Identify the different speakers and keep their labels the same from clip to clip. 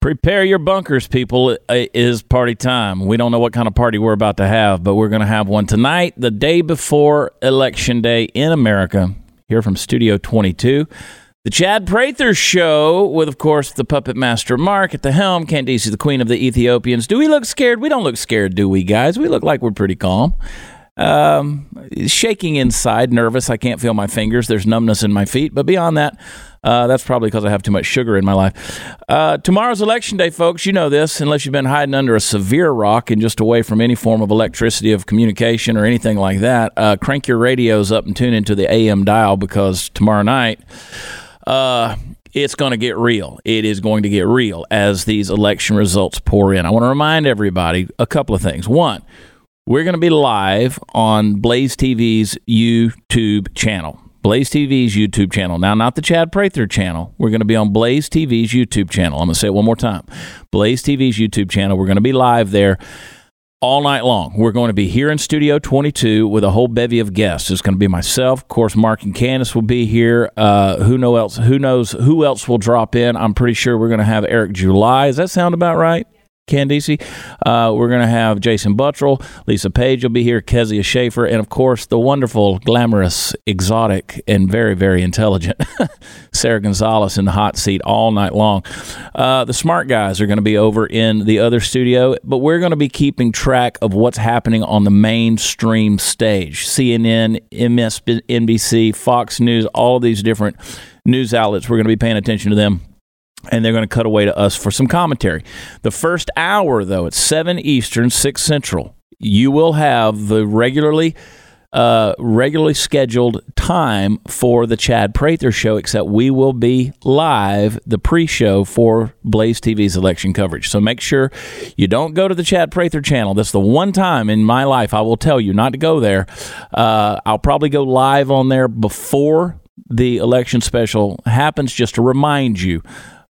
Speaker 1: Prepare your bunkers, people. It is party time. We don't know what kind of party we're about to have, but we're going to have one tonight, the day before Election Day in America, here from Studio 22. The Chad Prather Show, with, of course, the puppet master Mark at the helm, Candice, the queen of the Ethiopians. Do we look scared? We don't look scared, do we, guys? We look like we're pretty calm. Um, shaking inside, nervous. I can't feel my fingers. There's numbness in my feet. But beyond that, uh, that's probably because I have too much sugar in my life. Uh, tomorrow's election day, folks. You know this, unless you've been hiding under a severe rock and just away from any form of electricity of communication or anything like that. Uh, crank your radios up and tune into the AM dial because tomorrow night. Uh, it's going to get real. It is going to get real as these election results pour in. I want to remind everybody a couple of things. One, we're going to be live on Blaze TV's YouTube channel. Blaze TV's YouTube channel. Now, not the Chad Prather channel. We're going to be on Blaze TV's YouTube channel. I'm going to say it one more time. Blaze TV's YouTube channel. We're going to be live there all night long. We're going to be here in Studio 22 with a whole bevy of guests. It's going to be myself, of course. Mark and Candace will be here. Uh, who know else? Who knows who else will drop in? I'm pretty sure we're going to have Eric July. Does that sound about right? Candice. Uh, we're going to have Jason Buttrill, Lisa Page will be here, Kezia Schaefer, and of course the wonderful, glamorous, exotic, and very, very intelligent Sara Gonzales in the hot seat all night long. Uh, the smart guys are going to be over in the other studio, but we're going to be keeping track of what's happening on the mainstream stage. CNN, MSNBC, Fox News, all these different news outlets. We're going to be paying attention to them and they're going to cut away to us for some commentary. The first hour, though, at 7 Eastern, 6 Central, you will have the regularly uh, regularly scheduled time for the Chad Prather show, except we will be live the pre-show for Blaze TV's election coverage. So make sure you don't go to the Chad Prather channel. That's the one time in my life I will tell you not to go there. Uh, I'll probably go live on there before the election special happens, just to remind you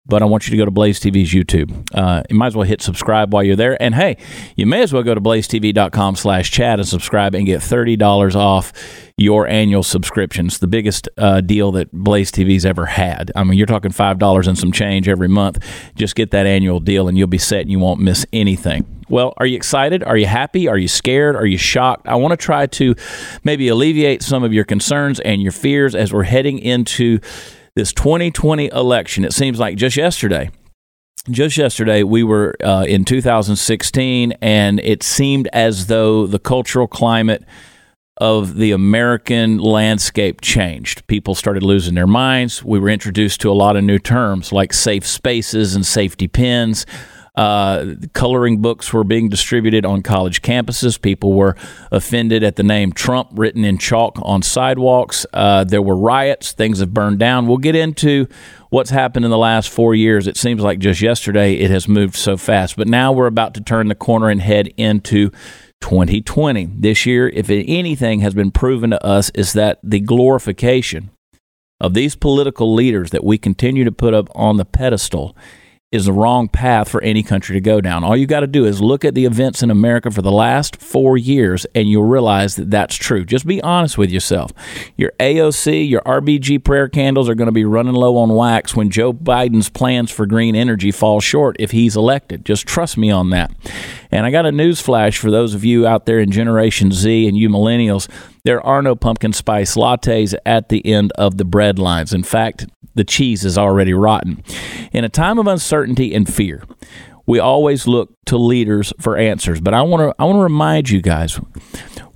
Speaker 1: but I want you to go to Blaze TV's YouTube. Uh, you might as well hit subscribe while you're there. And hey, you may as well go to blazetv.com slash chad and subscribe and get $30 off your annual subscriptions. The biggest uh, deal that Blaze TV's ever had. I mean, you're talking $5 and some change every month. Just get that annual deal and you'll be set and you won't miss anything. Well, are you excited? Are you happy? Are you scared? Are you shocked? I want to try to maybe alleviate some of your concerns and your fears as we're heading into this 2020 election, it seems like just yesterday, just yesterday we were uh, in 2016 and it seemed as though the cultural climate of the american landscape changed. People started losing their minds. We were introduced to a lot of new terms like safe spaces and safety pins uh, coloring books were being distributed on college campuses. People were offended at the name Trump written in chalk on sidewalks. Uh, there were riots. Things have burned down. We'll get into what's happened in the last four years. It seems like just yesterday it has moved so fast. But now we're about to turn the corner and head into 2020. This year, if anything has been proven to us, is that the glorification of these political leaders that we continue to put up on the pedestal is the wrong path for any country to go down. All you got to do is look at the events in America for the last four years and you'll realize that that's true. Just be honest with yourself. Your AOC, your RBG prayer candles are going to be running low on wax when Joe Biden's plans for green energy fall short if he's elected. Just trust me on that. And I got a news flash for those of you out there in Generation Z and you millennials. There are no pumpkin spice lattes at the end of the bread lines. In fact, the cheese is already rotten. In a time of uncertainty and fear, we always look to leaders for answers. But I want to I want to remind you guys,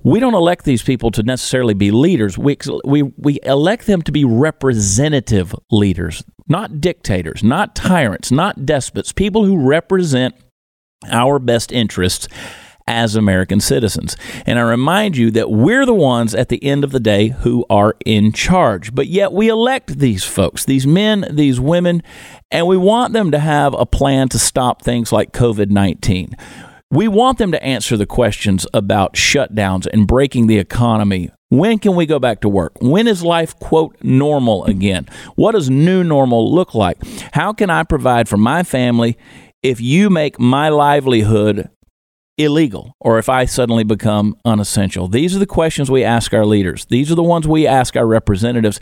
Speaker 1: we don't elect these people to necessarily be leaders. We we we elect them to be representative leaders, not dictators, not tyrants, not despots, people who represent our best interests as American citizens. And I remind you that we're the ones at the end of the day who are in charge. But yet we elect these folks, these men, these women, and we want them to have a plan to stop things like COVID 19. We want them to answer the questions about shutdowns and breaking the economy. When can we go back to work? When is life, quote, normal again? What does new normal look like? How can I provide for my family if you make my livelihood illegal or if I suddenly become unessential? These are the questions we ask our leaders. These are the ones we ask our representatives.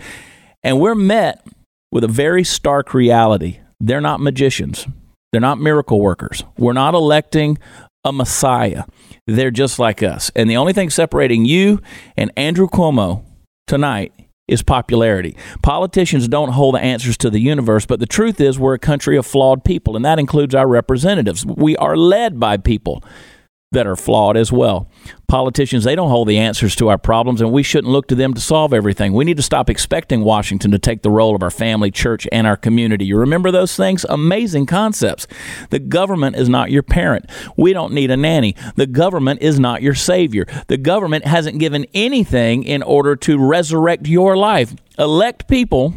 Speaker 1: And we're met with a very stark reality. They're not magicians, they're not miracle workers. We're not electing a Messiah. They're just like us. And the only thing separating you and Andrew Cuomo tonight is popularity. Politicians don't hold the answers to the universe, but the truth is we're a country of flawed people, and that includes our representatives. We are led by people that are flawed as well. Politicians, they don't hold the answers to our problems, and we shouldn't look to them to solve everything. We need to stop expecting Washington to take the role of our family, church, and our community. You remember those things? Amazing concepts. The government is not your parent. We don't need a nanny. The government is not your savior. The government hasn't given anything in order to resurrect your life. Elect people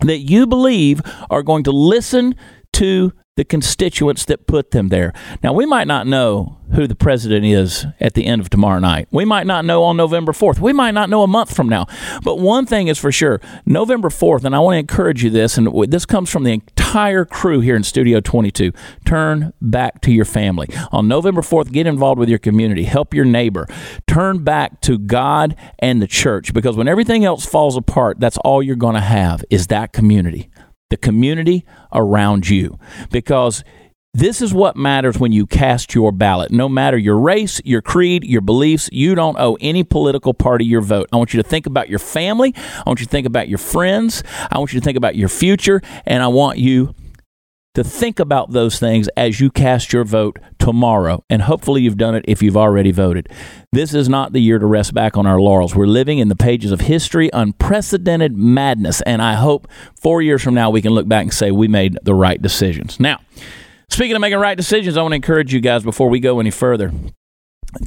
Speaker 1: that you believe are going to listen to the constituents that put them there. Now, we might not know who the president is at the end of tomorrow night. We might not know on November 4th. We might not know a month from now. But one thing is for sure November 4th, and I want to encourage you this, and this comes from the entire crew here in Studio 22 turn back to your family. On November 4th, get involved with your community, help your neighbor, turn back to God and the church because when everything else falls apart, that's all you're going to have is that community the community around you. Because this is what matters when you cast your ballot. No matter your race, your creed, your beliefs, you don't owe any political party your vote. I want you to think about your family. I want you to think about your friends. I want you to think about your future. And I want you to think about those things as you cast your vote tomorrow. And hopefully you've done it if you've already voted. This is not the year to rest back on our laurels. We're living in the pages of history, unprecedented madness. And I hope four years from now we can look back and say we made the right decisions. Now, speaking of making right decisions, I want to encourage you guys before we go any further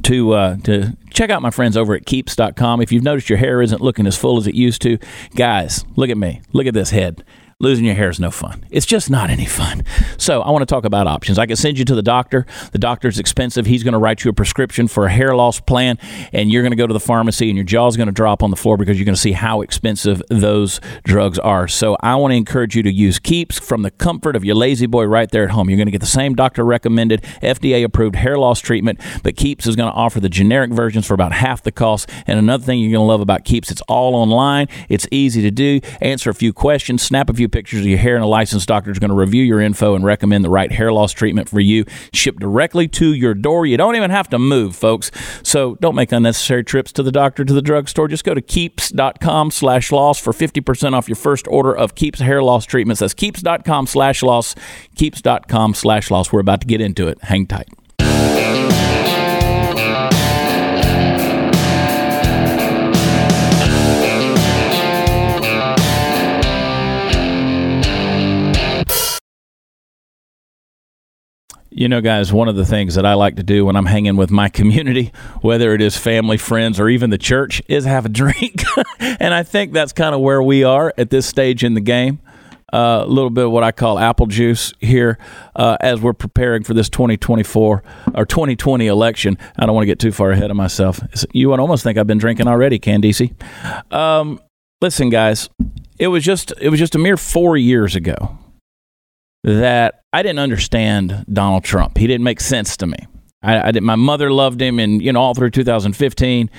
Speaker 1: to uh, to check out my friends over at keeps.com. If you've noticed your hair isn't looking as full as it used to, guys, look at me. Look at this head losing your hair is no fun. It's just not any fun. So I want to talk about options. I can send you to the doctor. The doctor's expensive. He's going to write you a prescription for a hair loss plan, and you're going to go to the pharmacy, and your jaw's going to drop on the floor because you're going to see how expensive those drugs are. So I want to encourage you to use Keeps from the comfort of your La-Z-Boy right there at home. You're going to get the same doctor recommended, FDA approved hair loss treatment, but Keeps is going to offer the generic versions for about half the cost. And another thing you're going to love about Keeps, it's all online. It's easy to do. Answer a few questions, snap a few pictures of your hair, and a licensed doctor is going to review your info and recommend the right hair loss treatment for you. Shipped directly to your door. You don't even have to move, folks. So don't make unnecessary trips to the doctor, to the drugstore. Just go to keeps.com slash loss for 50% off your first order of Keeps hair loss treatments. That's keeps.com slash loss, keeps.com slash loss. We're about to get into it. Hang tight. You know, guys, one of the things that I like to do when I'm hanging with my community, whether it is family, friends, or even the church, is have a drink. and I think that's kind of where we are at this stage in the game. Uh, a little bit of what I call apple juice here uh, as we're preparing for this 2024 or 2020 election. I don't want to get too far ahead of myself. You would almost think I've been drinking already, Candice. Um, listen, guys, it was just it was just a mere four years ago that I didn't understand Donald Trump. He didn't make sense to me. I, I did, my mother loved him, and you know, all through 2015,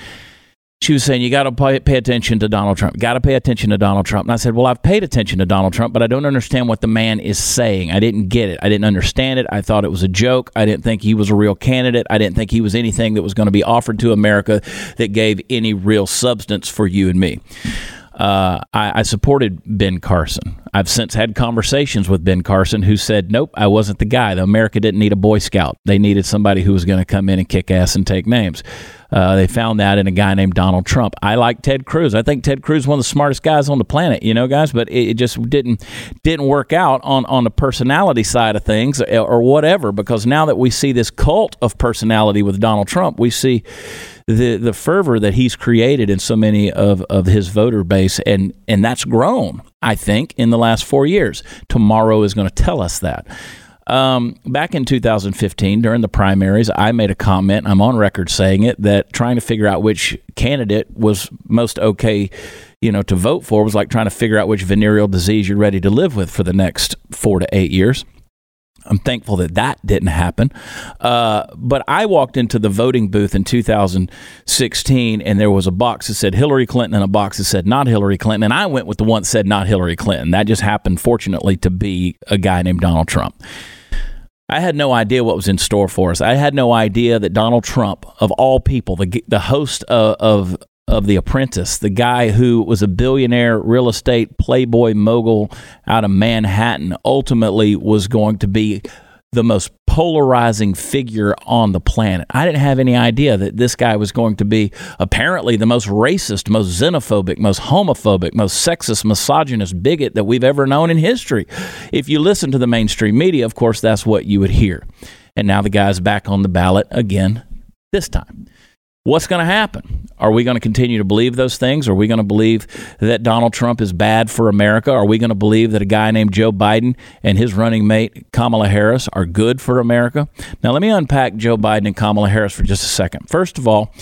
Speaker 1: she was saying you got to pay, pay, attention to Donald Trump. Got to pay attention to Donald Trump. And I said, well, I've paid attention to Donald Trump, but I don't understand what the man is saying. I didn't get it. I didn't understand it. I thought it was a joke. I didn't think he was a real candidate. I didn't think he was anything that was going to be offered to America that gave any real substance for you and me uh, I, I, supported Ben Carson. I've since had conversations with Ben Carson who said, nope, I wasn't the guy. The America didn't need a Boy Scout. They needed somebody who was going to come in and kick ass and take names. Uh, they found that in a guy named Donald Trump. I like Ted Cruz. I think Ted Cruz is one of the smartest guys on the planet, you know, guys. But it, it just didn't didn't work out on on the personality side of things or, or whatever. Because now that we see this cult of personality with Donald Trump, we see the the fervor that he's created in so many of, of his voter base and and that's grown I think in the last four years. Tomorrow is going to tell us that. Um, back in 2015, during the primaries, I made a comment. I'm on record saying it that trying to figure out which candidate was most okay, you know, to vote for was like trying to figure out which venereal disease you're ready to live with for the next four to eight years. I'm thankful that that didn't happen. Uh, but I walked into the voting booth in 2016, and there was a box that said Hillary Clinton and a box that said not Hillary Clinton. And I went with the one that said not Hillary Clinton. That just happened, fortunately, to be a guy named Donald Trump. I had no idea what was in store for us. I had no idea that Donald Trump, of all people, the the host of, of of The Apprentice, the guy who was a billionaire real estate playboy mogul out of Manhattan, ultimately was going to be the most polarizing figure on the planet. I didn't have any idea that this guy was going to be apparently the most racist, most xenophobic, most homophobic, most sexist, misogynist bigot that we've ever known in history. If you listen to the mainstream media, of course, that's what you would hear. And now the guy's back on the ballot again this time. What's going to happen? Are we going to continue to believe those things? Are we going to believe that Donald Trump is bad for America? Are we going to believe that a guy named Joe Biden and his running mate Kamala Harris are good for America? Now, let me unpack Joe Biden and Kamala Harris for just a second. First of all,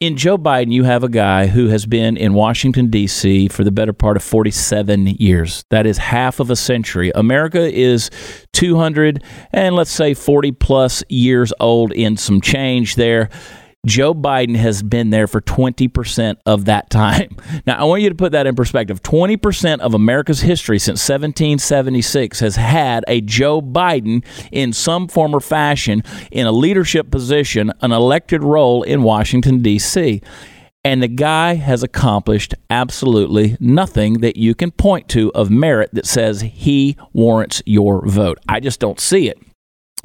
Speaker 1: in Joe Biden, you have a guy who has been in Washington, D.C. for the better part of 47 years. That is half of a century. America is 200 and let's say 40 plus years old in some change there. Joe Biden has been there for 20% of that time. Now, I want you to put that in perspective. 20% of America's history since 1776 has had a Joe Biden in some form or fashion in a leadership position, an elected role in Washington, D.C. And the guy has accomplished absolutely nothing that you can point to of merit that says he warrants your vote. I just don't see it.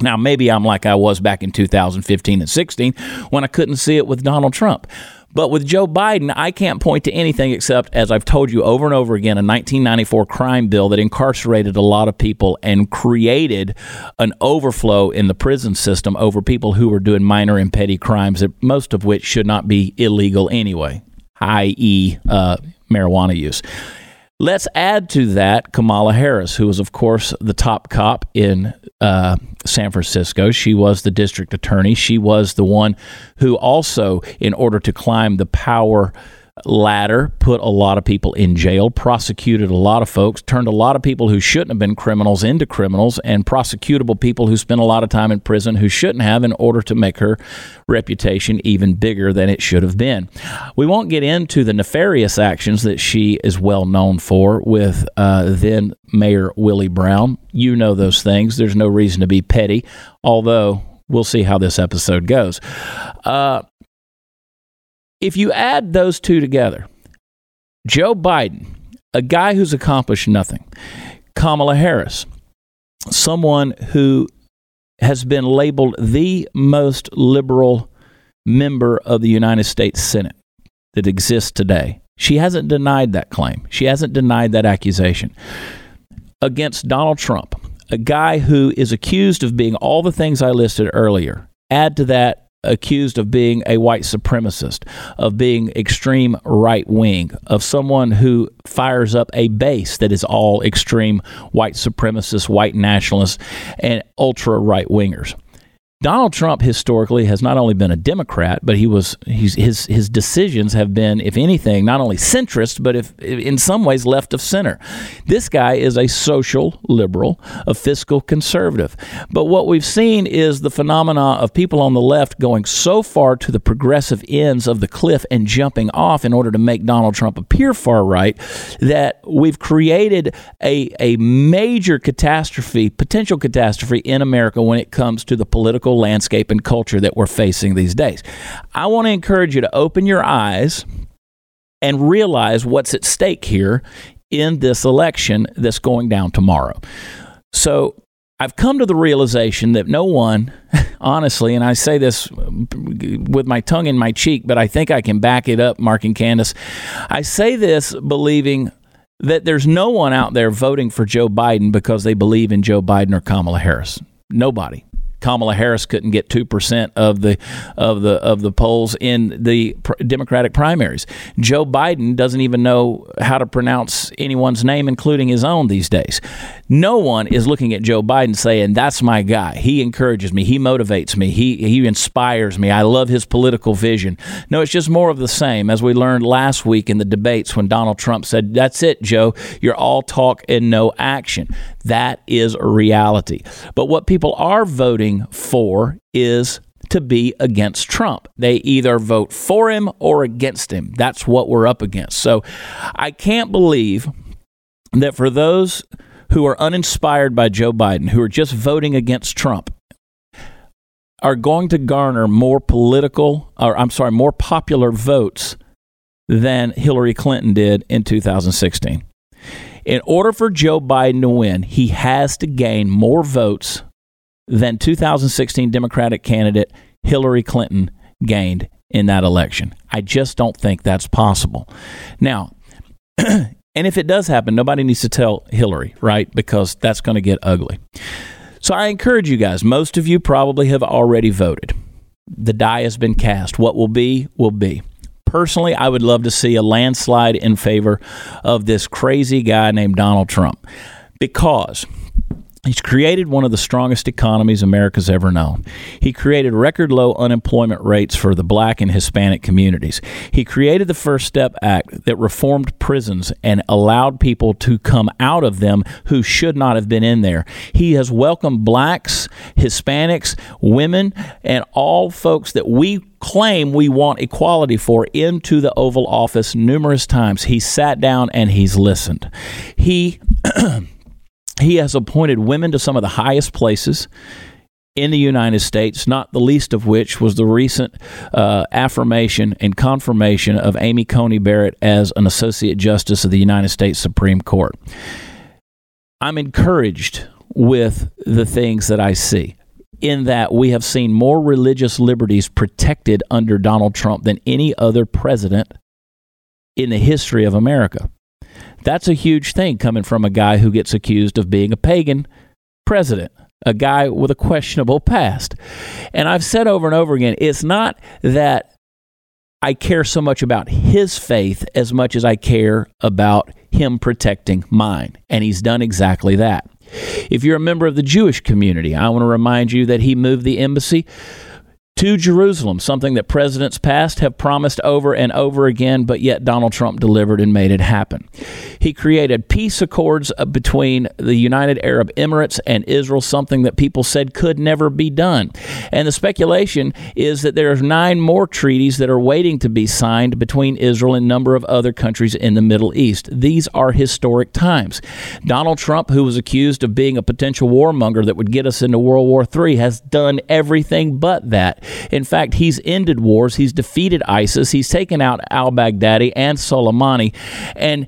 Speaker 1: Now, maybe I'm like I was back in 2015 and 16 when I couldn't see it with Donald Trump. But with Joe Biden, I can't point to anything except, as I've told you over and over again, a 1994 crime bill that incarcerated a lot of people and created an overflow in the prison system over people who were doing minor and petty crimes, most of which should not be illegal anyway, i.e., uh, marijuana use. Let's add to that Kamala Harris, who was, of course, the top cop in uh, San Francisco. She was the district attorney. She was the one who also, in order to climb the power ladder put a lot of people in jail, prosecuted a lot of folks, turned a lot of people who shouldn't have been criminals into criminals, and prosecutable people who spent a lot of time in prison who shouldn't have in order to make her reputation even bigger than it should have been. We won't get into the nefarious actions that she is well known for with uh, then Mayor Willie Brown. You know those things. There's no reason to be petty, although we'll see how this episode goes. Uh, if you add those two together, Joe Biden, a guy who's accomplished nothing, Kamala Harris, someone who has been labeled the most liberal member of the United States Senate that exists today. She hasn't denied that claim. She hasn't denied that accusation. Against Donald Trump, a guy who is accused of being all the things I listed earlier. Add to that accused of being a white supremacist, of being extreme right wing, of someone who fires up a base that is all extreme white supremacists, white nationalists, and ultra right wingers. Donald Trump historically has not only been a Democrat, but he was his his decisions have been, if anything, not only centrist, but if in some ways left of center. This guy is a social liberal, a fiscal conservative. But what we've seen is the phenomena of people on the left going so far to the progressive ends of the cliff and jumping off in order to make Donald Trump appear far right that we've created a a major catastrophe, potential catastrophe in America when it comes to the political landscape and culture that we're facing these days. I want to encourage you to open your eyes and realize what's at stake here in this election that's going down tomorrow. So, I've come to the realization that no one, honestly, and I say this with my tongue in my cheek, but I think I can back it up, Mark and Candace. I say this believing that there's no one out there voting for Joe Biden because they believe in Joe Biden or Kamala Harris. Nobody. Kamala Harris couldn't get two percent of the of the of the polls in the Democratic primaries. Joe Biden doesn't even know how to pronounce anyone's name, including his own, these days. No one is looking at Joe Biden saying, "That's my guy. He encourages me. He motivates me. He he inspires me. I love his political vision." No, it's just more of the same, as we learned last week in the debates when Donald Trump said, "That's it, Joe. You're all talk and no action." That is a reality. But what people are voting for is to be against Trump. They either vote for him or against him. That's what we're up against. So I can't believe that for those who are uninspired by Joe Biden, who are just voting against Trump, are going to garner more political, or I'm sorry, more popular votes than Hillary Clinton did in 2016. In order for Joe Biden to win, he has to gain more votes than 2016 Democratic candidate Hillary Clinton gained in that election. I just don't think that's possible. Now, and if it does happen, nobody needs to tell Hillary, right? Because that's going to get ugly. So I encourage you guys, most of you probably have already voted. The die has been cast. What will be, will be. Personally, I would love to see a landslide in favor of this crazy guy named Donald Trump. Because He's created one of the strongest economies America's ever known. He created record low unemployment rates for the black and Hispanic communities. He created the First Step Act that reformed prisons and allowed people to come out of them who should not have been in there. He has welcomed blacks, Hispanics, women, and all folks that we claim we want equality for into the Oval Office numerous times. He sat down and he's listened. He He has appointed women to some of the highest places in the United States, not the least of which was the recent uh, affirmation and confirmation of Amy Coney Barrett as an Associate Justice of the United States Supreme Court. I'm encouraged with the things that I see. In that we have seen more religious liberties protected under Donald Trump than any other president in the history of America. That's a huge thing coming from a guy who gets accused of being a pagan president, a guy with a questionable past. And I've said over and over again, it's not that I care so much about his faith as much as I care about him protecting mine. And he's done exactly that. If you're a member of the Jewish community, I want to remind you that he moved the embassy to Jerusalem, something that presidents past have promised over and over again, but yet Donald Trump delivered and made it happen. He created peace accords uh, between the United Arab Emirates and Israel, something that people said could never be done. And the speculation is that there are nine more treaties that are waiting to be signed between Israel and a number of other countries in the Middle East. These are historic times. Donald Trump, who was accused of being a potential warmonger that would get us into World War III, has done everything but that. In fact, he's ended wars, he's defeated ISIS, he's taken out al Baghdadi and Soleimani. And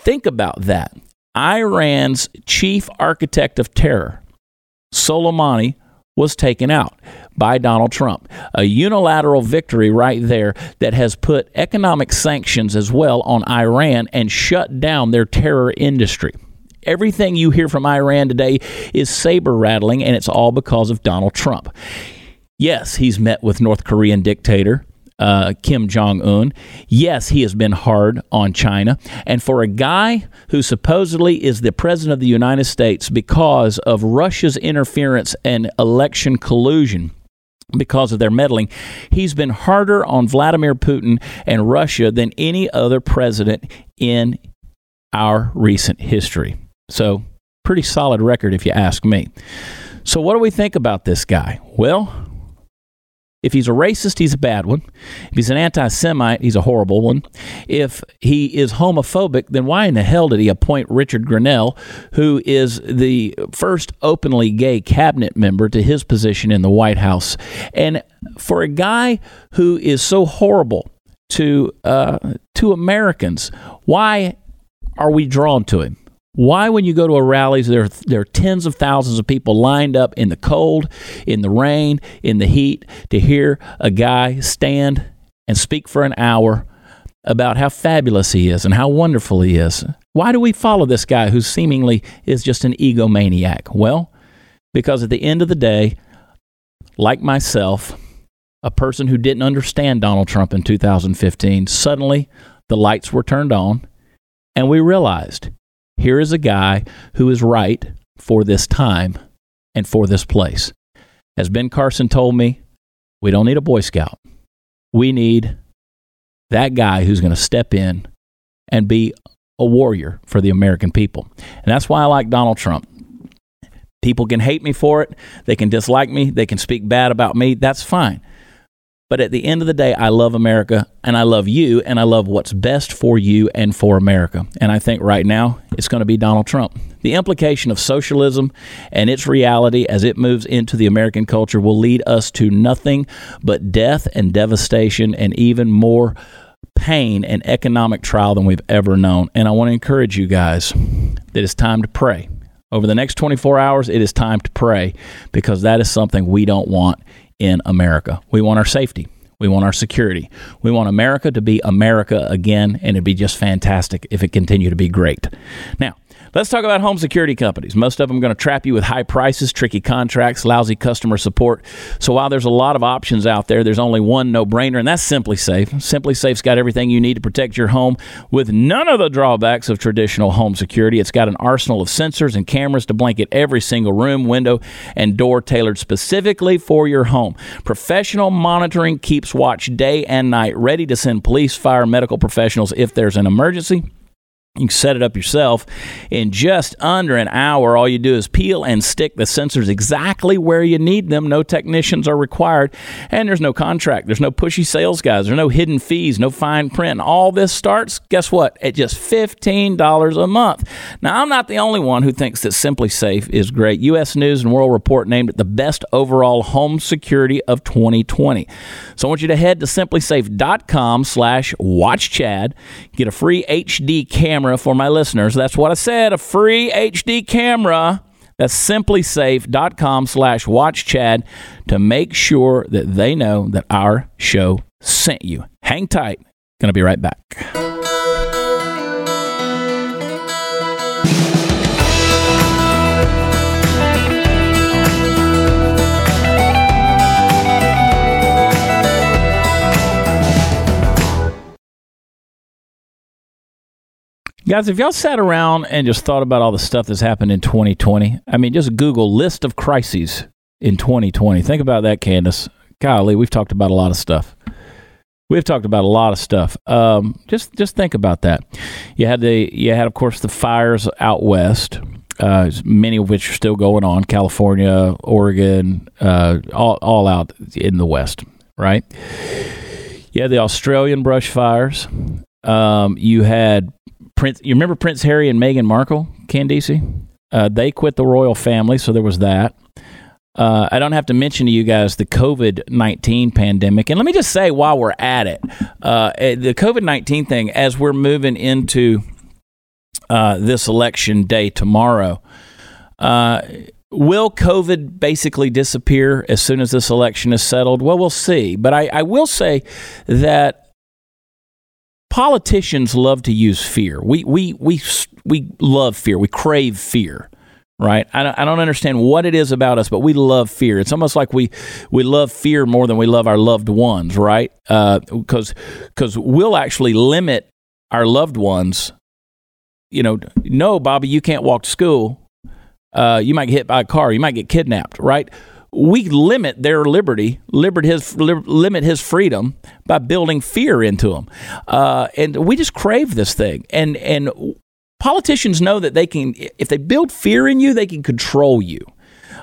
Speaker 1: think about that. Iran's chief architect of terror, Soleimani, was taken out by Donald Trump. A unilateral victory right there that has put economic sanctions as well on Iran and shut down their terror industry. Everything you hear from Iran today is saber rattling, and it's all because of Donald Trump. Yes, he's met with North Korean dictator uh, Kim Jong un. Yes, he has been hard on China. And for a guy who supposedly is the president of the United States because of Russia's interference and election collusion, because of their meddling, he's been harder on Vladimir Putin and Russia than any other president in our recent history. So, pretty solid record if you ask me. So, what do we think about this guy? Well, if he's a racist, he's a bad one. If he's an anti Semite, he's a horrible one. If he is homophobic, then why in the hell did he appoint Richard Grenell, who is the first openly gay cabinet member, to his position in the White House? And for a guy who is so horrible to, uh, to Americans, why are we drawn to him? Why, when you go to a rally, there there are tens of thousands of people lined up in the cold, in the rain, in the heat to hear a guy stand and speak for an hour about how fabulous he is and how wonderful he is. Why do we follow this guy who seemingly is just an egomaniac? Well, because at the end of the day, like myself, a person who didn't understand Donald Trump in 2015, suddenly the lights were turned on and we realized here is a guy who is right for this time and for this place. As Ben Carson told me, we don't need a Boy Scout. We need that guy who's going to step in and be a warrior for the American people. And that's why I like Donald Trump. People can hate me for it. They can dislike me. They can speak bad about me. That's fine. But at the end of the day, I love America and I love you and I love what's best for you and for America. And I think right now it's going to be Donald Trump. The implication of socialism and its reality as it moves into the American culture will lead us to nothing but death and devastation and even more pain and economic trial than we've ever known. And I want to encourage you guys that it's time to pray. Over the next 24 hours, it is time to pray because that is something we don't want in America. We want our safety. We want our security. We want America to be America again, and it'd be just fantastic if it continued to be great. Now, Let's talk about home security companies. Most of them are going to trap you with high prices, tricky contracts, lousy customer support. So while there's a lot of options out there, there's only one no-brainer, and that's SimpliSafe. Simply Safe's got everything you need to protect your home with none of the drawbacks of traditional home security. It's got an arsenal of sensors and cameras to blanket every single room, window, and door tailored specifically for your home. Professional monitoring keeps watch day and night, ready to send police, fire, medical professionals if there's an emergency. You can set it up yourself in just under an hour. All you do is peel and stick the sensors exactly where you need them. No technicians are required, and there's no contract. There's no pushy sales guys. There's no hidden fees, no fine print. All this starts, guess what? At just $15 a month. Now, I'm not the only one who thinks that SimpliSafe is great. U.S. News and World Report named it the best overall home security of 2020. So I want you to head to simplisafe.com slash watchchad, get a free HD camera camera for my listeners. That's what I said, a free HD camera. That's simplisafe.com slash watch Chad to make sure that they know that our show sent you. Hang tight. Gonna be right back. Guys, if y'all sat around and just thought about all the stuff that's happened in 2020, I mean, just Google list of crises in 2020. Think about that, Candace. Golly, we've talked about a lot of stuff. We've talked about a lot of stuff. Um, just just think about that. You had the you had, of course, the fires out west. Uh, many of which are still going on. California, Oregon, uh, all all out in the west, right? You had the Australian brush fires. Um, you had Prince. You remember Prince Harry and Meghan Markle, Candice? Uh, they quit the royal family, so there was that. Uh, I don't have to mention to you guys the COVID 19 pandemic. And let me just say while we're at it, uh, eh, the COVID 19 thing, as we're moving into uh, this election day tomorrow, uh, will COVID basically disappear as soon as this election is settled? Well, we'll see. But I, I will say that politicians love to use fear. We we we we love fear. We crave fear, right? I don't, I don't understand what it is about us, but we love fear. It's almost like we we love fear more than we love our loved ones, right? Because uh, because we'll actually limit our loved ones. You know, no, Bobby, you can't walk to school. Uh, you might get hit by a car. You might get kidnapped, right? We limit their liberty, limit his, limit his freedom by building fear into them. Uh, and we just crave this thing. And, and politicians know that they can, if they build fear in you, they can control you.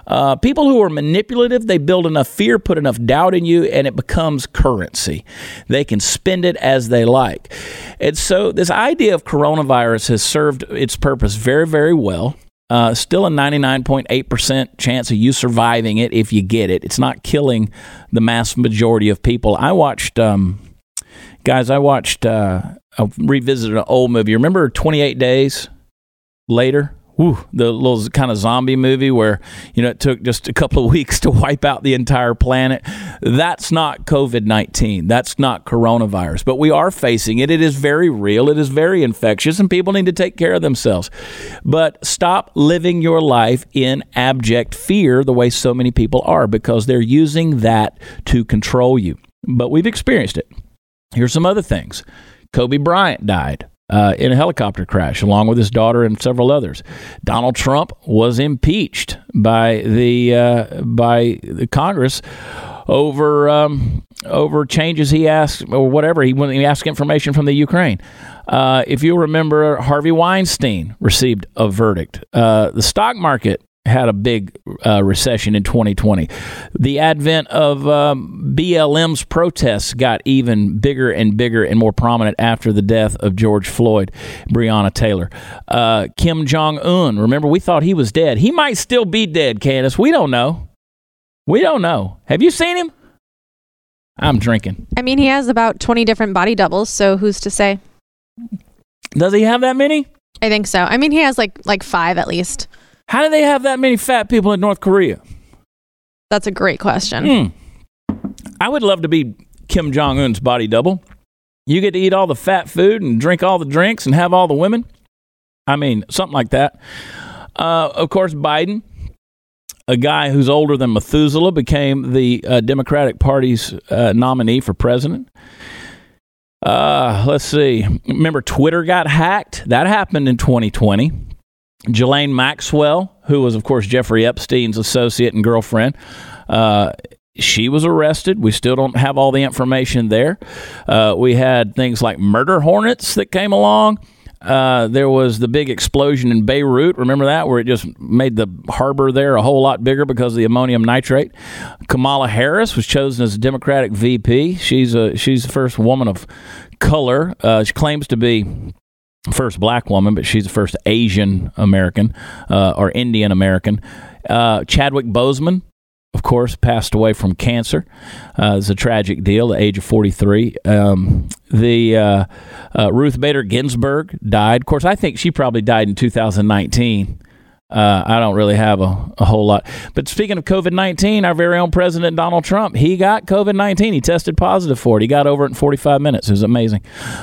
Speaker 1: Uh, people who are manipulative, they build enough fear, put enough doubt in you, and it becomes currency. They can spend it as they like. And so, this idea of coronavirus has served its purpose very, very well. Uh, still a 99.8% chance of you surviving it if you get it. It's not killing the mass majority of people. I watched, um, guys, I watched, uh, I revisited an old movie. Remember 28 Days Later? Whew, the little kind of zombie movie where you know it took just a couple of weeks to wipe out the entire planet. That's not COVID nineteen. That's not coronavirus. But we are facing it. It is very real. It is very infectious, and people need to take care of themselves. But stop living your life in abject fear the way so many people are because they're using that to control you. But we've experienced it. Here's some other things. Kobe Bryant died uh, in a helicopter crash, along with his daughter and several others. Donald Trump was impeached by the uh, by the Congress over um, over changes he asked or whatever he when he asked information from the Ukraine. Uh, if you remember, Harvey Weinstein received a verdict. Uh, the stock market had a big uh, recession in 2020. The advent of um, BLM's protests got even bigger and bigger and more prominent after the death of George Floyd, Breonna Taylor. Uh, Kim Jong Un, remember, we thought he was dead. He might still be dead, Candace. We don't know. We don't know. Have you seen him? I'm drinking.
Speaker 2: I mean, he has about 20 different body doubles, so who's to say?
Speaker 1: Does he have that many?
Speaker 2: I think so. I mean, he has like like 5 at least.
Speaker 1: How do they have that many fat people in North Korea?
Speaker 2: That's a great question.
Speaker 1: Hmm. I would love to be Kim Jong Un's body double. You get to eat all the fat food and drink all the drinks and have all the women. I mean, something like that. Uh, of course, Biden, a guy who's older than Methuselah, became the uh, Democratic Party's uh, nominee for president. Uh, let's see. Remember, Twitter got hacked? That happened in 2020. Ghislaine Maxwell, who was, of course, Jeffrey Epstein's associate and girlfriend, uh, she was arrested. We still don't have all the information there. Uh, we had things like murder hornets that came along. Uh, there was the big explosion in Beirut. Remember that, where it just made the harbor there a whole lot bigger because of the ammonium nitrate. Kamala Harris was chosen as a Democratic VP. She's a she's the first woman of color. Uh, she claims to be first black woman, but she's the first Asian American uh, or Indian American. Uh, Chadwick Boseman of course, passed away from cancer. Uh, it's a tragic deal, the age of 43. Um, the uh, uh, Ruth Bader Ginsburg died. Of course, I think she probably died in 2019. Uh, I don't really have a, a, whole lot. But speaking of COVID 19, our very own President Donald Trump, he got COVID 19. He tested positive for it. He got over it in 45 minutes. It was amazing.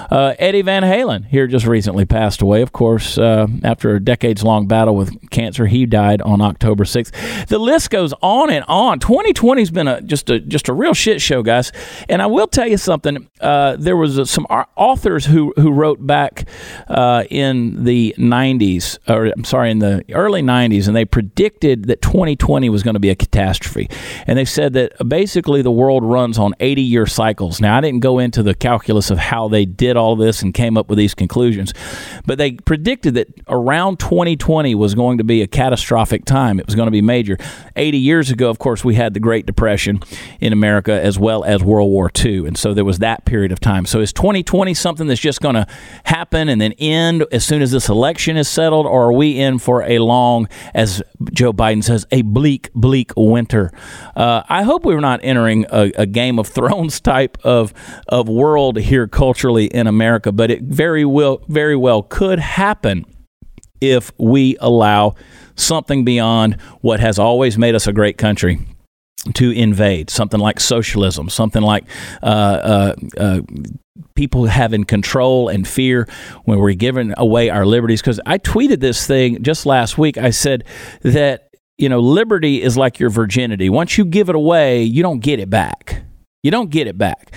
Speaker 1: Uh, Eddie Van Halen here just recently passed away, of course, uh, after a decades long battle with cancer. He died on October 6th. The list goes on and on. 2020 has been a, just, a, just a real shit show, guys. And I will tell you something. Uh, there was some authors who, who wrote back uh, in the 90s, or I'm sorry, in the early early 90s, and they predicted that 2020 was going to be a catastrophe. And they said that uh, basically the world runs on 80 year cycles. Now, I didn't go into the calculus of how they did all this and came up with these conclusions, but they predicted that around 2020 was going to be a catastrophic time. It was going to be major. 80 years ago, of course, we had the Great Depression in America as well as World War II. And so there was that period of time. So is 2020 something that's just going to happen and then end as soon as this election is settled, or are we in for a long long as Joe Biden says, a bleak, bleak winter. Uh, I hope we're not entering a, a, Game of Thrones type of of world here culturally in America, but it very well, very well could happen if we allow something beyond what has always made us a great country to invade something like socialism, something like uh, uh, uh, people having control and fear when we're giving away our liberties. Because I tweeted this thing just last week. I said that you know liberty is like your virginity. Once you give it away, you don't get it back. You don't get it back.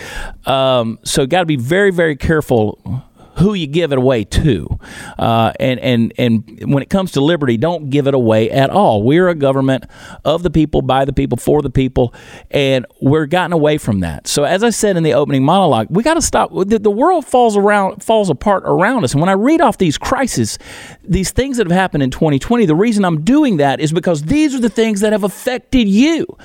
Speaker 1: Um, so, got to be very, very careful who you give it away to. Uh, and, and, and when it comes to liberty, don't give it away at all. We're a government of the people, by the people, for the people, and we're gotten away from that. So as I said in the opening monologue, we got to stop. The, the world falls around, falls apart around us. And when I read off these crises, these things that have happened in 2020, the reason I'm doing that is because these are the things that have affected you.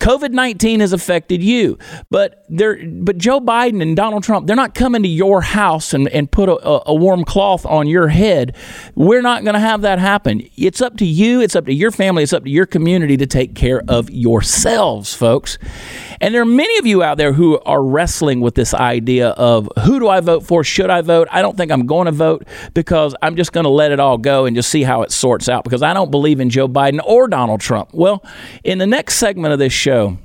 Speaker 1: COVID 19 has affected you. But they're, but Joe Biden and Donald Trump, they're not coming to your house and, and put a, a warm cloth on your head. We're not going to have that happen. It's up to you, it's up to your family, it's up to your community to take care of yourselves, folks. And there are many of you out there who are wrestling with this idea of who do I vote for? Should I vote? I don't think I'm going to vote because I'm just going to let it all go and just see how it sorts out because I don't believe in Joe Biden or Donald Trump. Well, in the next segment of this show,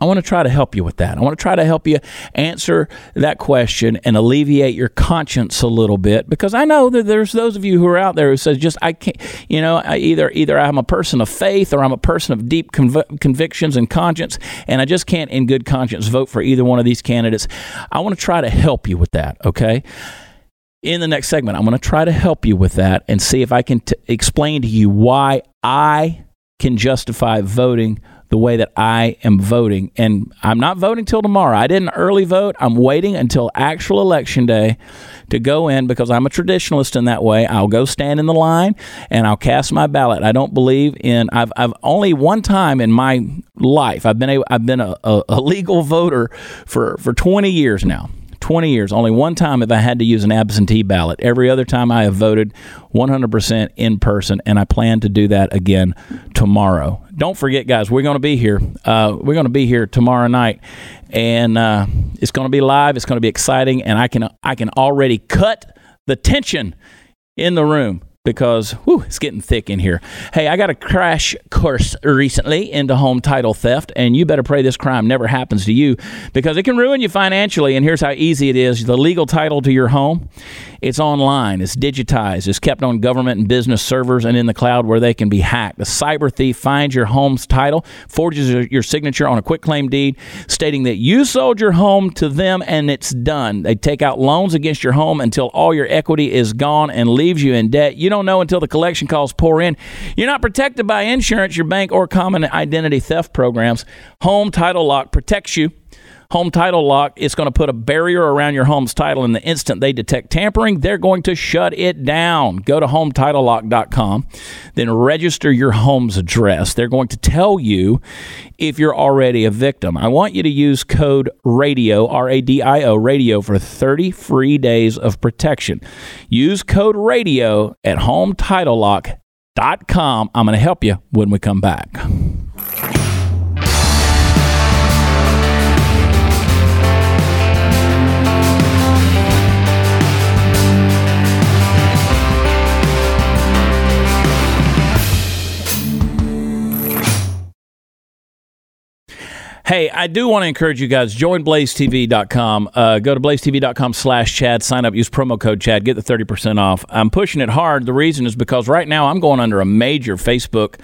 Speaker 1: I want to try to help you with that. I want to try to help you answer that question and alleviate your conscience a little bit because I know that there's those of you who are out there who says just I can't, you know, I either either I'm a person of faith or I'm a person of deep conv- convictions and conscience, and I just can't, in good conscience, vote for either one of these candidates. I want to try to help you with that. Okay in the next segment, I'm going to try to help you with that and see if I can t- explain to you why I can justify voting the way that I am voting. And I'm not voting till tomorrow. I didn't early vote. I'm waiting until actual election day to go in because I'm a traditionalist in that way. I'll go stand in the line and I'll cast my ballot. I don't believe in. I've I've only one time in my life I've been a, I've been a, a, legal voter for for 20 years now. 20 years, only one time have I had to use an absentee ballot. Every other time I have voted 100% in person, and I plan to do that again tomorrow. Don't forget, guys, we're going to be here. Uh, we're going to be here tomorrow night, and uh, it's going to be live. It's going to be exciting, and I can I can already cut the tension in the room because whew, it's getting thick in here. Hey, I got a crash course recently into home title theft, and you better pray this crime never happens to you because it can ruin you financially. And here's how easy it is the legal title to your home it's online, it's digitized, it's kept on government and business servers and in the cloud where they can be hacked. A cyber thief finds your home's title, forges your signature on a quitclaim deed stating that you sold your home to them and it's done. They take out loans against your home until all your equity is gone and leaves you in debt. You don't know until the collection calls pour in. You're not protected by insurance, your bank, or common identity theft programs. Home Title Lock protects you Home Title Lock is going to put a barrier around your home's title in the instant they detect tampering. They're going to shut it down. Go to HometitleLock.com, then register your home's address. They're going to tell you if you're already a victim. I want you to use code RADIO, R A D I O, RADIO, for 30 free days of protection. Use code RADIO at HometitleLock.com. I'm going to help you when we come back. Hey, I do want to encourage you guys, join blazetv.com. Uh, go to blazetv.com slash Chad, sign up, use promo code Chad, get the 30% off. I'm pushing it hard. The reason is because right now I'm going under a major Facebook,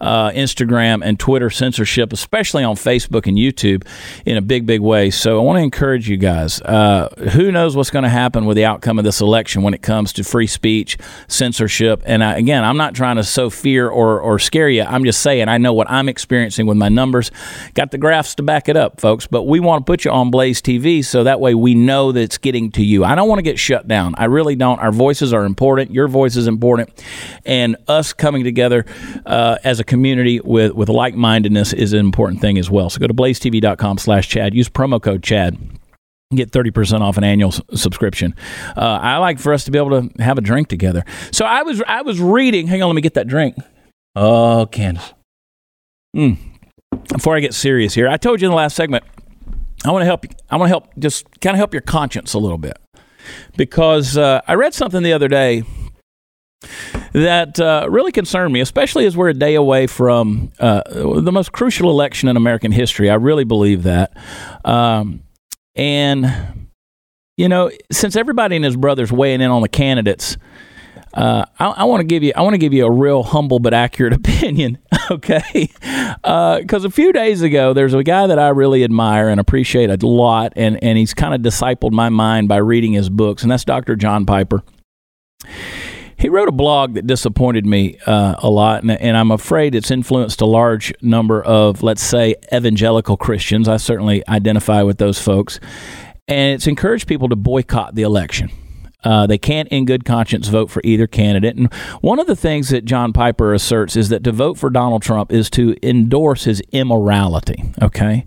Speaker 1: uh, Instagram, and Twitter censorship, especially on Facebook and YouTube in a big, big way. So I want to encourage you guys. Uh, who knows what's going to happen with the outcome of this election when it comes to free speech, censorship. And I, again, I'm not trying to sow fear or, or scare you. I'm just saying I know what I'm experiencing with my numbers. Got the graph graphs to back it up, folks. But we want to put you on Blaze TV so that way we know that it's getting to you. I don't want to get shut down. I really don't. Our voices are important. Your voice is important, and us coming together uh, as a community with with like mindedness is an important thing as well. So go to blazetv.com/slash Chad. Use promo code Chad get 30% off an annual subscription. Uh, I like for us to be able to have a drink together. So I was I was reading, hang on, let me get that drink. Oh, Candace. Mm, before I get serious here, I told you in the last segment, I want to help. You, I want to help, just kind of help your conscience a little bit, because uh, I read something the other day that uh, really concerned me, especially as we're a day away from uh, the most crucial election in American history. I really believe that, um, and you know, since everybody and his brothers weighing in on the candidates. Uh, I, I want to give you I want to give you a real humble but accurate opinion, okay? Because uh, a few days ago, there's a guy that I really admire and appreciate a lot, and and he's kind of discipled my mind by reading his books, and that's Dr. John Piper. He wrote a blog that disappointed me uh, a lot, and, and, I'm afraid it's influenced a large number of, let's say, evangelical Christians. I certainly identify with those folks, and it's encouraged people to boycott the election. Uh, they can't, in good conscience, vote for either candidate. And one of the things that John Piper asserts is that to vote for Donald Trump is to endorse his immorality, okay?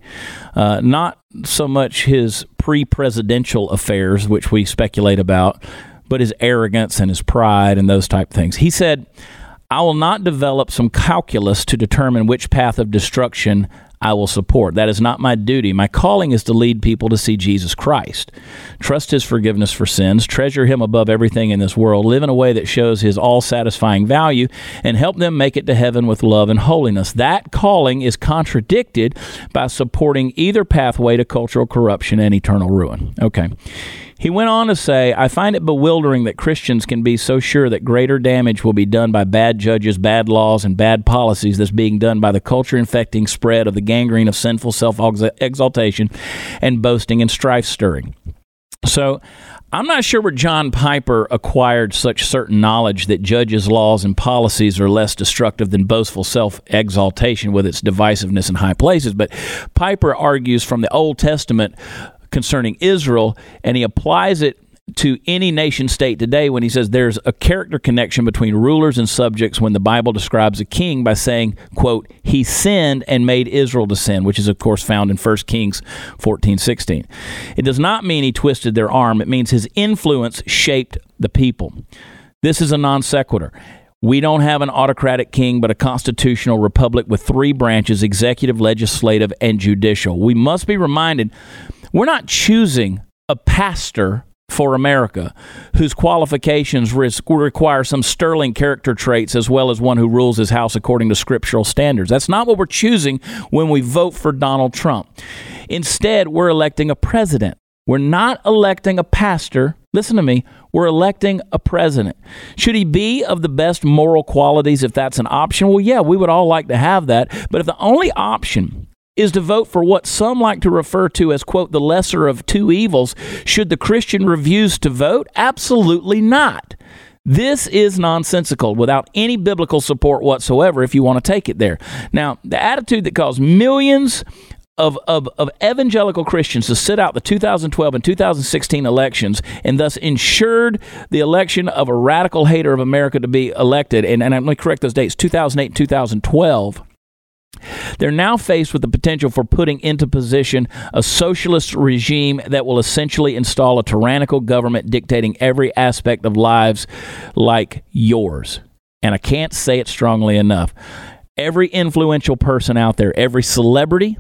Speaker 1: Uh, not so much his pre presidential affairs, which we speculate about, but his arrogance and his pride and those type things. He said, I will not develop some calculus to determine which path of destruction I will support. That is not my duty. My calling is to lead people to see Jesus Christ, trust his forgiveness for sins, treasure him above everything in this world, live in a way that shows his all satisfying value, and help them make it to heaven with love and holiness. That calling is contradicted by supporting either pathway to cultural corruption and eternal ruin. Okay. He went on to say, I find it bewildering that Christians can be so sure that greater damage will be done by bad judges, bad laws, and bad policies that's being done by the culture infecting spread of the gangrene of sinful self exaltation and boasting and strife stirring. So I'm not sure where John Piper acquired such certain knowledge that judges' laws and policies are less destructive than boastful self exaltation with its divisiveness in high places. But Piper argues from the Old Testament concerning Israel, and he applies it to any nation state today when he says there's a character connection between rulers and subjects when the Bible describes a king by saying, quote, he sinned and made Israel to sin, which is of course found in 1 Kings 14, 16. It does not mean he twisted their arm. It means his influence shaped the people. This is a non sequitur. We don't have an autocratic king, but a constitutional republic with three branches executive, legislative, and judicial. We must be reminded we're not choosing a pastor for America, whose qualifications require some sterling character traits as well as one who rules his house according to scriptural standards. That's not what we're choosing when we vote for Donald Trump. Instead, we're electing a president. We're not electing a pastor. Listen to me. We're electing a president. Should he be of the best moral qualities if that's an option? Well, yeah, we would all like to have that. But if the only option is to vote for what some like to refer to as, quote, the lesser of two evils. Should the Christian refuse to vote? Absolutely not. This is nonsensical without any biblical support whatsoever if you want to take it there. Now, the attitude that caused millions of, of, of evangelical Christians to sit out the 2012 and 2016 elections and thus ensured the election of a radical hater of America to be elected. And, and let me correct those dates 2008 and 2012 they're now faced with the potential for putting into position a socialist regime that will essentially install a tyrannical government dictating every aspect of lives like yours. And I can't say it strongly enough. Every influential person out there, every celebrity,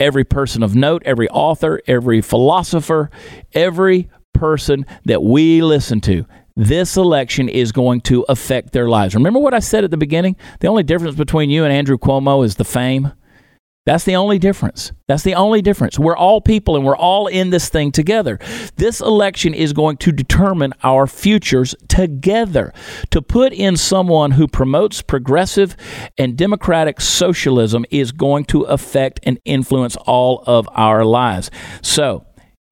Speaker 1: every person of note, every author, every philosopher, every person that we listen to, this election is going to affect their lives. Remember what I said at the beginning? The only difference between you and Andrew Cuomo is the fame. That's the only difference. That's the only difference. We're all people and we're all in this thing together. This election is going to determine our futures together. To put in someone who promotes progressive and democratic socialism is going to affect and influence all of our lives. So,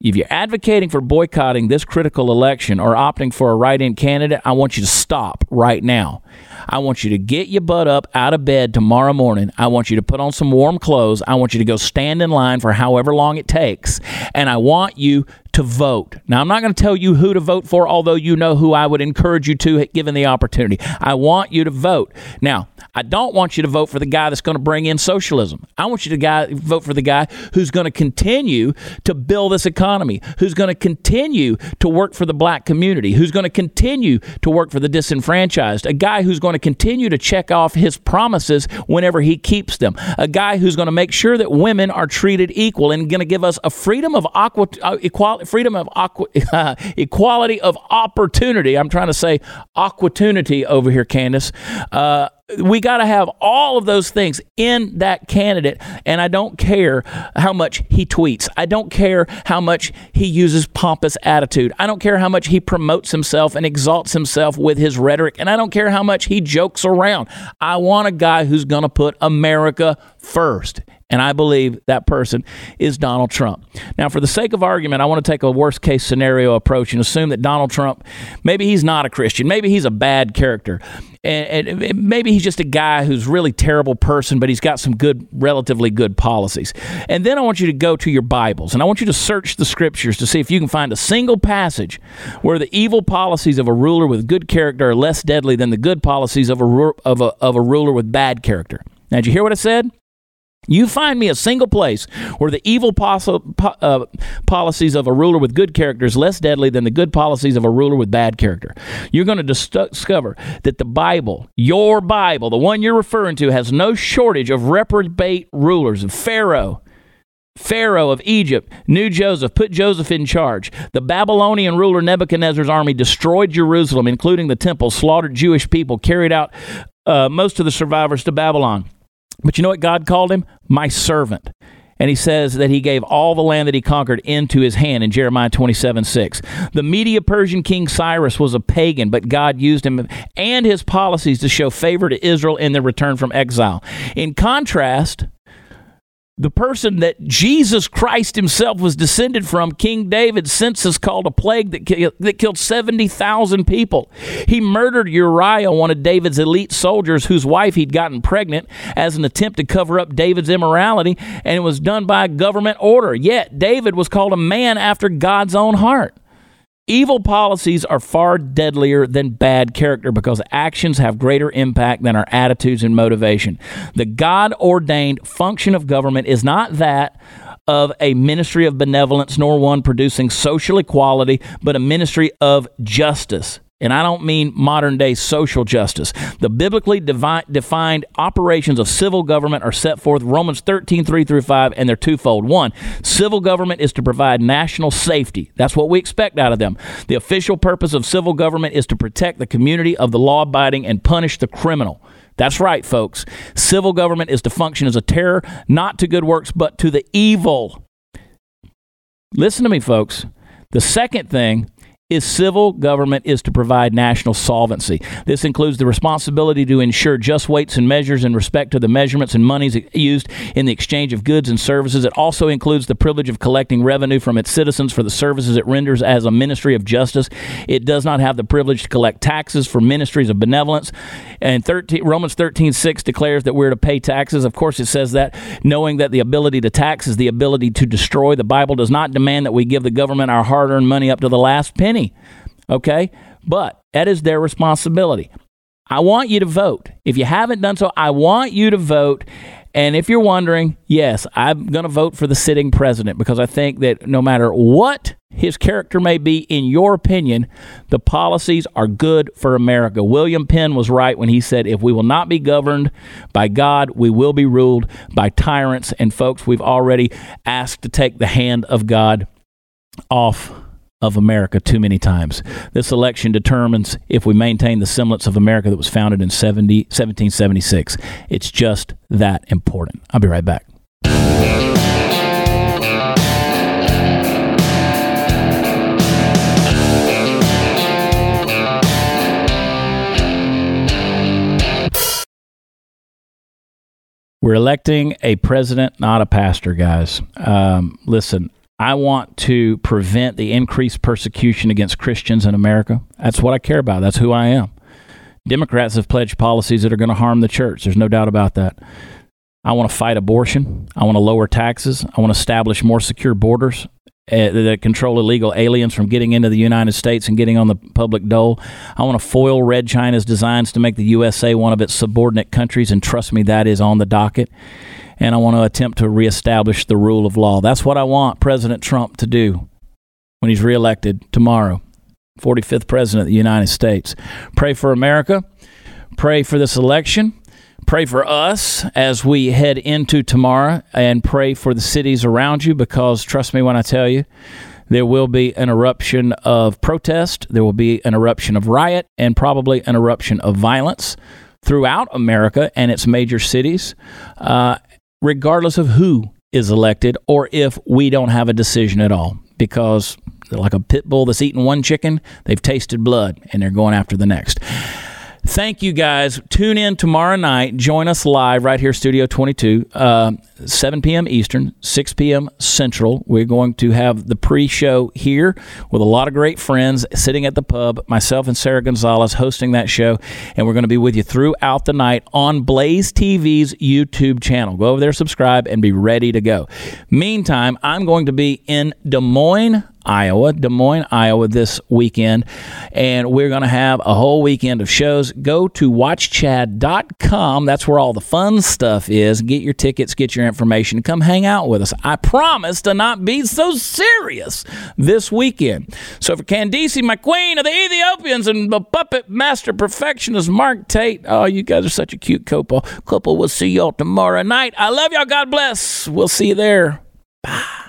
Speaker 1: if you're advocating for boycotting this critical election or opting for a write in candidate, I want you to stop right now. I want you to get your butt up out of bed tomorrow morning. I want you to put on some warm clothes. I want you to go stand in line for however long it takes. And I want you to vote. Now, I'm not going to tell you who to vote for, although you know who I would encourage you to given the opportunity. I want you to vote. Now, I don't want you to vote for the guy that's going to bring in socialism. I want you to guy, vote for the guy who's going to continue to build this economy, who's going to continue to work for the black community, who's going to continue to work for the disenfranchised, a guy who's going to continue to check off his promises whenever he keeps them, a guy who's going to make sure that women are treated equal and going to give us a freedom of aqua, uh, equality freedom of aqua, equality of opportunity. I'm trying to say opportunity over here, Candace. Uh, we got to have all of those things in that candidate. And I don't care how much he tweets. I don't care how much he uses pompous attitude. I don't care how much he promotes himself and exalts himself with his rhetoric. And I don't care how much he jokes around. I want a guy who's going to put America first. And I believe that person is Donald Trump. Now, for the sake of argument, I want to take a worst case scenario approach and assume that Donald Trump, maybe he's not a Christian, maybe he's a bad character. And, maybe he's just a guy who's really terrible person, but he's got some good, relatively good policies. And then I want you to go to your Bibles and I want you to search the scriptures to see if you can find a single passage where the evil policies of a ruler with good character are less deadly than the good policies of a, of a, of a ruler with bad character. Now, did you hear what I said? You find me a single place where the evil po- uh, policies of a ruler with good character is less deadly than the good policies of a ruler with bad character. You're going to dis- discover that the Bible, your Bible, the one you're referring to, has no shortage of reprobate rulers. Pharaoh, Pharaoh of Egypt knew Joseph, put Joseph in charge. The Babylonian ruler Nebuchadnezzar's army destroyed Jerusalem, including the temple, slaughtered Jewish people, carried out uh, most of the survivors to Babylon. But you know what God called him? My servant. And he says that he gave all the land that he conquered into his hand in Jeremiah 27 6. The Medo-Persian king Cyrus was a pagan, but God used him and his policies to show favor to Israel in their return from exile. In contrast, the person that Jesus Christ himself was descended from, King David's census called a plague that, that killed 70,000 people. He murdered Uriah, one of David's elite soldiers whose wife he'd gotten pregnant, as an attempt to cover up David's immorality, and it was done by a government order. Yet, David was called a man after God's own heart. Evil policies are far deadlier than bad character because actions have greater impact than our attitudes and motivation. The God ordained function of government is not that of a ministry of benevolence nor one producing social equality, but a ministry of justice. And I don't mean modern day social justice. The biblically devi- defined operations of civil government are set forth Romans 13, 3 through 5, and they're twofold. One, civil government is to provide national safety. That's what we expect out of them. The official purpose of civil government is to protect the community of the law abiding and punish the criminal. That's right, folks. Civil government is to function as a terror, not to good works, but to the evil. Listen to me, folks. The second thing is civil government is to provide national solvency. This includes the responsibility to ensure just weights and measures in respect to the measurements and monies used in the exchange of goods and services. It also includes the privilege of collecting revenue from its citizens for the services it renders as a ministry of justice. It does not have the privilege to collect taxes for ministries of benevolence. And 13, Romans 13, 6 declares that we're to pay taxes. Of course, it says that knowing that the ability to tax is the ability to destroy. The Bible does not demand that we give the government our hard earned money up to the last penny. Okay? But that is their responsibility. I want you to vote. If you haven't done so, I want you to vote. And if you're wondering, yes, I'm going to vote for the sitting president because I think that no matter what his character may be, in your opinion, the policies are good for America. William Penn was right when he said, if we will not be governed by God, we will be ruled by tyrants. And folks, we've already asked to take the hand of God off of America too many times. This election determines if we maintain the semblance of America that was founded in 70, 1776. It's just that important. I'll be right back. We're electing a president, not a pastor, guys. Um, listen, I want to prevent the increased persecution against Christians in America. That's what I care about. That's who I am. Democrats have pledged policies that are going to harm the church. There's no doubt about that. I want to fight abortion. I want to lower taxes. I want to establish more secure borders uh, that control illegal aliens from getting into the United States and getting on the public dole. I want to foil Red China's designs to make the USA one of its subordinate countries, and trust me, that is on the docket and I want to attempt to reestablish the rule of law. That's what I want President Trump to do when he's reelected tomorrow, 45th President of the United States. Pray for America. Pray for this election. Pray for us as we head into tomorrow and pray for the cities around you because trust me when I tell you, there will be an eruption of protest, there will be an eruption of riot, and probably an eruption of violence throughout America and its major cities. Uh, regardless of who is elected or if we don't have a decision at all. Because, like a pit bull that's eaten one chicken, they've tasted blood and they're going after the next. Thank you guys. Tune in tomorrow night. Join us live right here, Studio 22, uh, 7 p.m. Eastern, 6 p.m. Central. We're going to have the pre show here with a lot of great friends sitting at the pub. Myself and Sara Gonzales hosting that show. And we're going to be with you throughout the night on Blaze TV's YouTube channel. Go over there, subscribe, and be ready to go. Meantime, I'm going to be in Des Moines, Iowa, Des Moines, Iowa this weekend. And we're going to have a whole weekend of shows. Go to watchchad.com. That's where all the fun stuff is. Get your tickets, get your information, come hang out with us. I promise to not be so serious this weekend. So for Candace, my queen of the Ethiopians, and the puppet master perfectionist, Mark Tate. Oh, you guys are such a cute couple. Couple, we'll see y'all tomorrow night. I love y'all. God bless. We'll see you there. Bye.